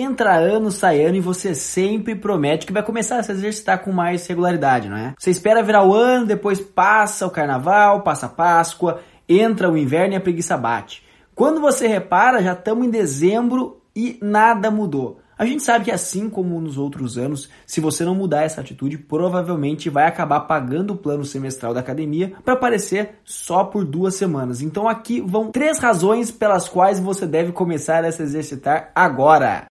entra ano, sai ano e você sempre promete que vai começar a se exercitar com mais regularidade, não é? Você espera virar o ano, depois passa o carnaval, passa a Páscoa, entra o inverno e a preguiça bate. Quando você repara, já estamos em dezembro e nada mudou. A gente sabe que assim como nos outros anos, se você não mudar essa atitude, provavelmente vai acabar pagando o plano semestral da academia para aparecer só por duas semanas. Então aqui vão três razões pelas quais você deve começar a se exercitar agora.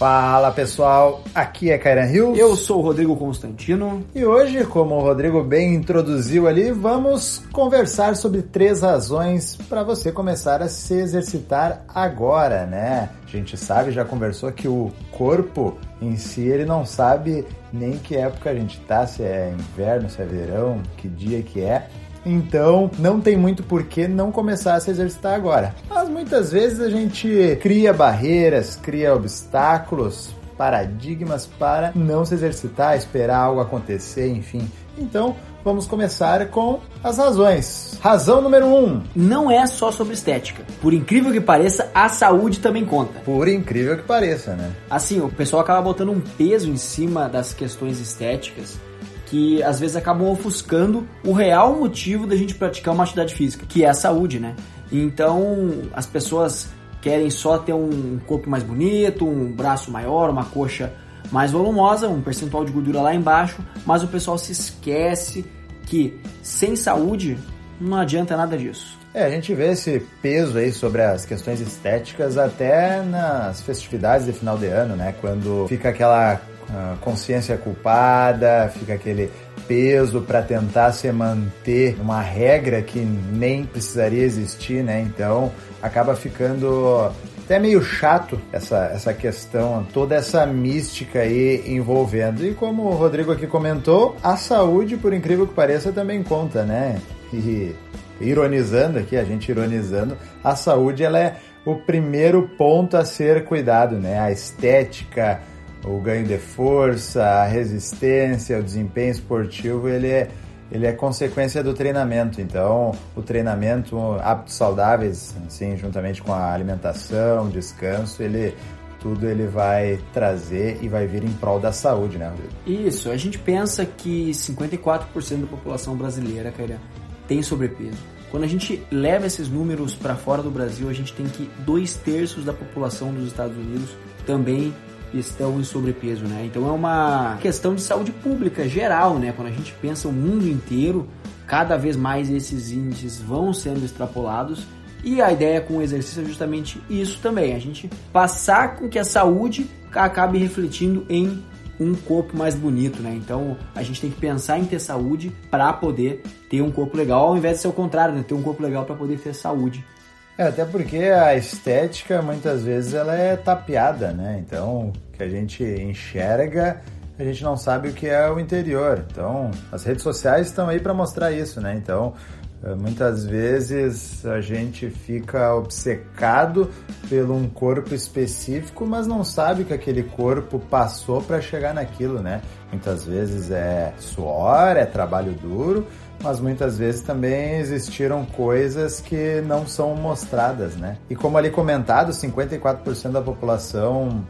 Fala pessoal, aqui é Kairan Rios. Eu sou o Rodrigo Constantino. E hoje, como o Rodrigo bem introduziu ali, vamos conversar sobre três razões para você começar a se exercitar agora, né? A gente sabe, já conversou que o corpo em si ele não sabe nem que época a gente tá, se é inverno, se é verão, que dia que é. Então, não tem muito por que não começar a se exercitar agora. Mas muitas vezes a gente cria barreiras, cria obstáculos, paradigmas para não se exercitar, esperar algo acontecer, enfim. Então, vamos começar com as razões. Razão número um: não é só sobre estética. Por incrível que pareça, a saúde também conta. Por incrível que pareça, né? Assim, o pessoal acaba botando um peso em cima das questões estéticas que às vezes acabam ofuscando o real motivo da gente praticar uma atividade física, que é a saúde, né? Então as pessoas querem só ter um corpo mais bonito, um braço maior, uma coxa mais volumosa, um percentual de gordura lá embaixo, mas o pessoal se esquece que sem saúde não adianta nada disso. É, a gente vê esse peso aí sobre as questões estéticas até nas festividades de final de ano, né? Quando fica aquela consciência culpada, fica aquele peso para tentar se manter uma regra que nem precisaria existir, né? Então acaba ficando até meio chato essa, essa questão, toda essa mística aí envolvendo. E como o Rodrigo aqui comentou, a saúde, por incrível que pareça, também conta, né? E ironizando aqui, a gente ironizando, a saúde ela é o primeiro ponto a ser cuidado, né? A estética, o ganho de força, a resistência, o desempenho esportivo, ele é, ele é consequência do treinamento. Então, o treinamento, hábitos saudáveis, assim, juntamente com a alimentação, descanso, ele tudo ele vai trazer e vai vir em prol da saúde, né, Rodrigo? Isso, a gente pensa que 54% da população brasileira, cara, tem sobrepeso. Quando a gente leva esses números para fora do Brasil, a gente tem que dois terços da população dos Estados Unidos também estão em sobrepeso, né? Então é uma questão de saúde pública geral, né? Quando a gente pensa o mundo inteiro, cada vez mais esses índices vão sendo extrapolados e a ideia com o exercício é justamente isso também, a gente passar com que a saúde acabe refletindo em um corpo mais bonito, né? Então a gente tem que pensar em ter saúde para poder ter um corpo legal, ao invés de ser o contrário, né? Ter um corpo legal para poder ter saúde. É, até porque a estética muitas vezes ela é tapeada, né? Então, que a gente enxerga, a gente não sabe o que é o interior. Então, as redes sociais estão aí para mostrar isso, né? Então, muitas vezes a gente fica obcecado pelo um corpo específico, mas não sabe que aquele corpo passou para chegar naquilo, né? Muitas vezes é suor, é trabalho duro, mas muitas vezes também existiram coisas que não são mostradas, né? E como ali comentado, 54% da população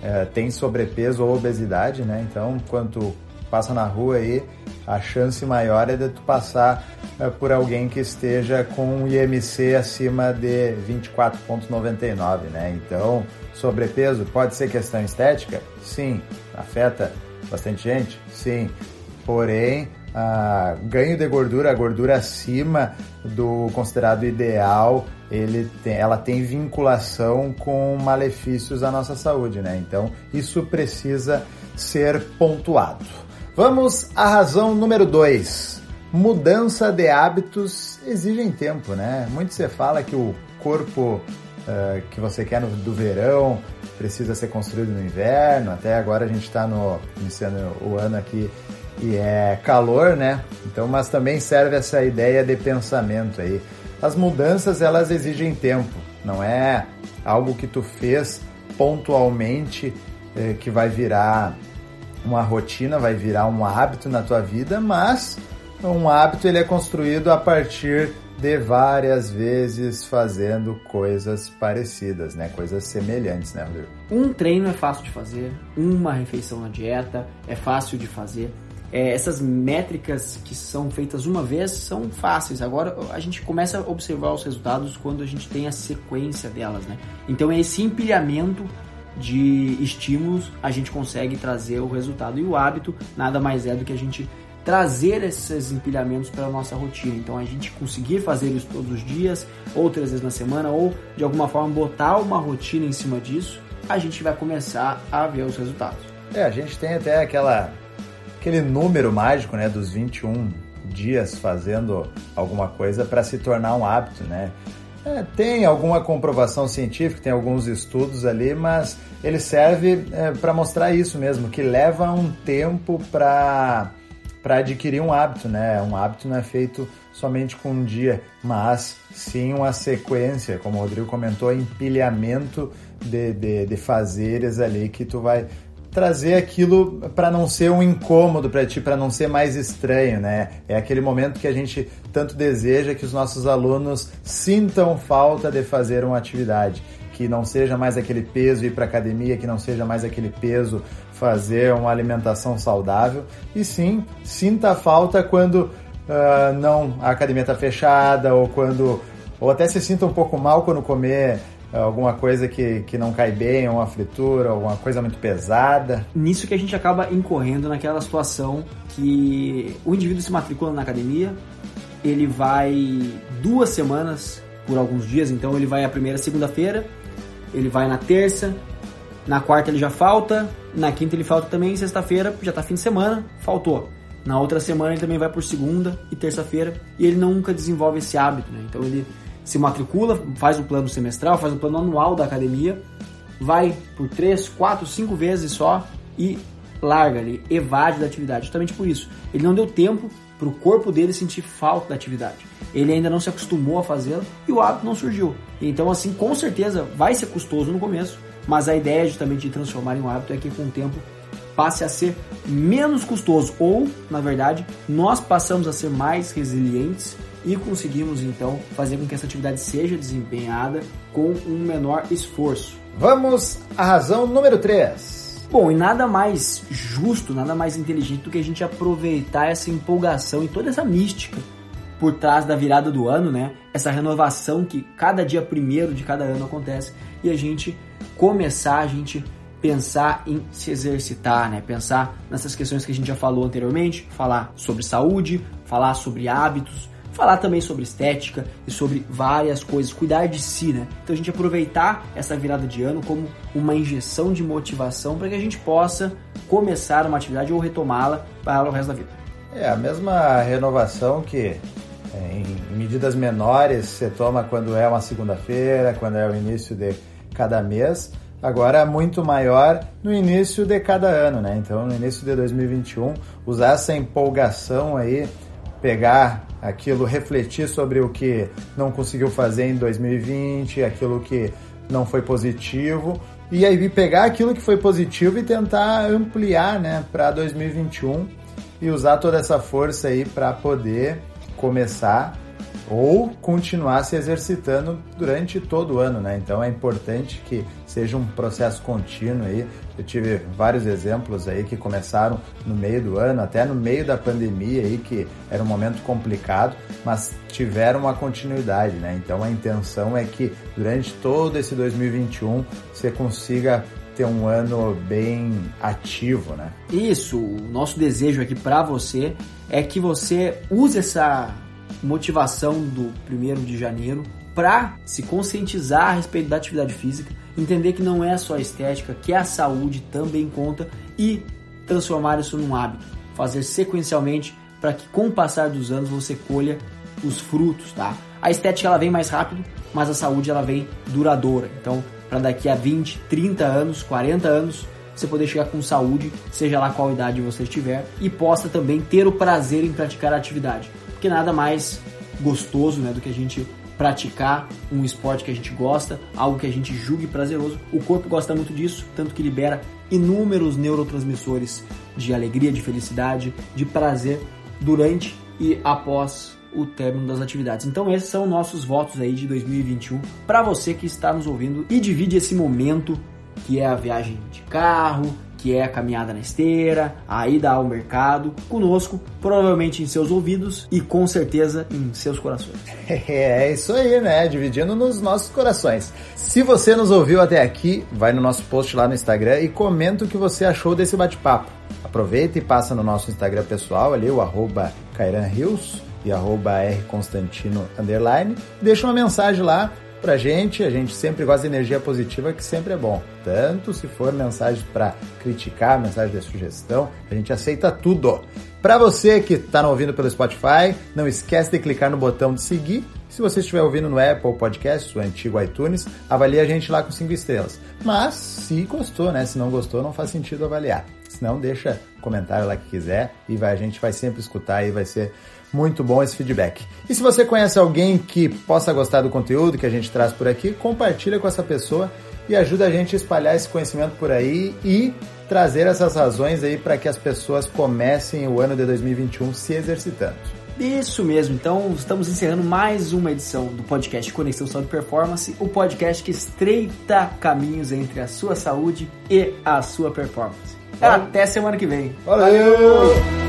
é, tem sobrepeso ou obesidade, né? Então, quando passa na rua aí, a chance maior é de tu passar por alguém que esteja com um IMC acima de 24,99, né? Então, sobrepeso pode ser questão estética? Sim. Afeta bastante gente? Sim. Porém, a ganho de gordura, a gordura acima do considerado ideal, ele tem, ela tem vinculação com malefícios à nossa saúde, né? Então isso precisa ser pontuado. Vamos à razão número 2. Mudança de hábitos exigem tempo, né? Muito se fala que o corpo uh, que você quer no, do verão precisa ser construído no inverno. Até agora a gente está iniciando o ano aqui e é calor, né? Então, mas também serve essa ideia de pensamento aí. As mudanças elas exigem tempo, não é algo que tu fez pontualmente eh, que vai virar uma rotina, vai virar um hábito na tua vida, mas um hábito ele é construído a partir de várias vezes fazendo coisas parecidas, né? Coisas semelhantes, né, Rodrigo? Um treino é fácil de fazer, uma refeição na dieta é fácil de fazer. É, essas métricas que são feitas uma vez são fáceis. Agora a gente começa a observar os resultados quando a gente tem a sequência delas, né? Então é esse empilhamento de estímulos a gente consegue trazer o resultado. E o hábito nada mais é do que a gente trazer esses empilhamentos para a nossa rotina. Então a gente conseguir fazer isso todos os dias, ou três vezes na semana, ou de alguma forma botar uma rotina em cima disso, a gente vai começar a ver os resultados. É, a gente tem até aquela aquele número mágico, né, dos 21 dias fazendo alguma coisa para se tornar um hábito, né? É, tem alguma comprovação científica, tem alguns estudos ali, mas ele serve é, para mostrar isso mesmo, que leva um tempo para para adquirir um hábito, né? Um hábito não é feito somente com um dia, mas sim uma sequência, como o Rodrigo comentou, empilhamento de, de, de fazeres ali que tu vai trazer aquilo para não ser um incômodo para ti, para não ser mais estranho, né? É aquele momento que a gente tanto deseja que os nossos alunos sintam falta de fazer uma atividade, que não seja mais aquele peso ir para academia, que não seja mais aquele peso fazer uma alimentação saudável, e sim, sinta falta quando uh, não a academia está fechada ou quando ou até se sinta um pouco mal quando comer alguma coisa que, que não cai bem, uma fritura, alguma coisa muito pesada. Nisso que a gente acaba incorrendo naquela situação que o indivíduo se matricula na academia, ele vai duas semanas por alguns dias, então ele vai a primeira segunda-feira, ele vai na terça, na quarta ele já falta, na quinta ele falta também, sexta-feira já tá fim de semana, faltou. Na outra semana ele também vai por segunda e terça-feira e ele nunca desenvolve esse hábito, né? Então ele se matricula, faz o plano semestral, faz o plano anual da academia, vai por 3, 4, 5 vezes só e larga ali, evade da atividade. Justamente por isso. Ele não deu tempo para o corpo dele sentir falta da atividade. Ele ainda não se acostumou a fazê-la e o hábito não surgiu. Então, assim, com certeza vai ser custoso no começo, mas a ideia justamente de transformar em um hábito é que com o tempo passe a ser menos custoso ou, na verdade, nós passamos a ser mais resilientes e conseguimos então fazer com que essa atividade seja desempenhada com um menor esforço. Vamos à razão número 3. Bom, e nada mais justo, nada mais inteligente do que a gente aproveitar essa empolgação e toda essa mística por trás da virada do ano, né? Essa renovação que cada dia primeiro de cada ano acontece e a gente começar, a gente pensar em se exercitar, né? Pensar nessas questões que a gente já falou anteriormente, falar sobre saúde, falar sobre hábitos, falar também sobre estética e sobre várias coisas, cuidar de si, né? Então a gente aproveitar essa virada de ano como uma injeção de motivação para que a gente possa começar uma atividade ou retomá-la para o resto da vida. É a mesma renovação que é, em medidas menores você toma quando é uma segunda-feira, quando é o início de cada mês, agora muito maior no início de cada ano, né? Então, no início de 2021, usar essa empolgação aí pegar aquilo, refletir sobre o que não conseguiu fazer em 2020, aquilo que não foi positivo, e aí pegar aquilo que foi positivo e tentar ampliar, né, para 2021 e usar toda essa força aí para poder começar ou continuar se exercitando durante todo o ano, né? Então é importante que seja um processo contínuo aí. Eu tive vários exemplos aí que começaram no meio do ano, até no meio da pandemia aí, que era um momento complicado, mas tiveram uma continuidade, né? Então a intenção é que durante todo esse 2021 você consiga ter um ano bem ativo, né? Isso, o nosso desejo aqui para você é que você use essa motivação do primeiro de janeiro para se conscientizar a respeito da atividade física, entender que não é só a estética, que a saúde também conta e transformar isso num hábito, fazer sequencialmente para que com o passar dos anos você colha os frutos, tá? A estética ela vem mais rápido, mas a saúde ela vem duradoura. Então, para daqui a 20, 30 anos, 40 anos, você poder chegar com saúde, seja lá qual idade você estiver, e possa também ter o prazer em praticar a atividade que nada mais gostoso né, do que a gente praticar um esporte que a gente gosta, algo que a gente julgue prazeroso. O corpo gosta muito disso, tanto que libera inúmeros neurotransmissores de alegria, de felicidade, de prazer durante e após o término das atividades. Então esses são nossos votos aí de 2021 para você que está nos ouvindo e divide esse momento que é a viagem de carro, que é a caminhada na esteira, a ida ao mercado, conosco, provavelmente em seus ouvidos e com certeza em seus corações. É isso aí, né? Dividindo nos nossos corações. Se você nos ouviu até aqui, vai no nosso post lá no Instagram e comenta o que você achou desse bate-papo. Aproveita e passa no nosso Instagram pessoal ali, o arroba Kairan Rios e arroba rconstantino underline. Deixa uma mensagem lá pra gente. A gente sempre gosta de energia positiva, que sempre é bom. Tanto se for mensagem para criticar, mensagem de sugestão, a gente aceita tudo. Para você que está ouvindo pelo Spotify, não esquece de clicar no botão de seguir. Se você estiver ouvindo no Apple Podcast, o antigo iTunes, avalie a gente lá com 5 estrelas. Mas se gostou, né? Se não gostou, não faz sentido avaliar. Se não, deixa comentário lá que quiser e vai, a gente vai sempre escutar e vai ser muito bom esse feedback. E se você conhece alguém que possa gostar do conteúdo que a gente traz por aqui, compartilha com essa pessoa e ajuda a gente a espalhar esse conhecimento por aí e trazer essas razões aí para que as pessoas comecem o ano de 2021 se exercitando. Isso mesmo, então estamos encerrando mais uma edição do podcast Conexão Saúde Performance, o podcast que estreita caminhos entre a sua saúde e a sua performance. Até semana que vem. Valeu!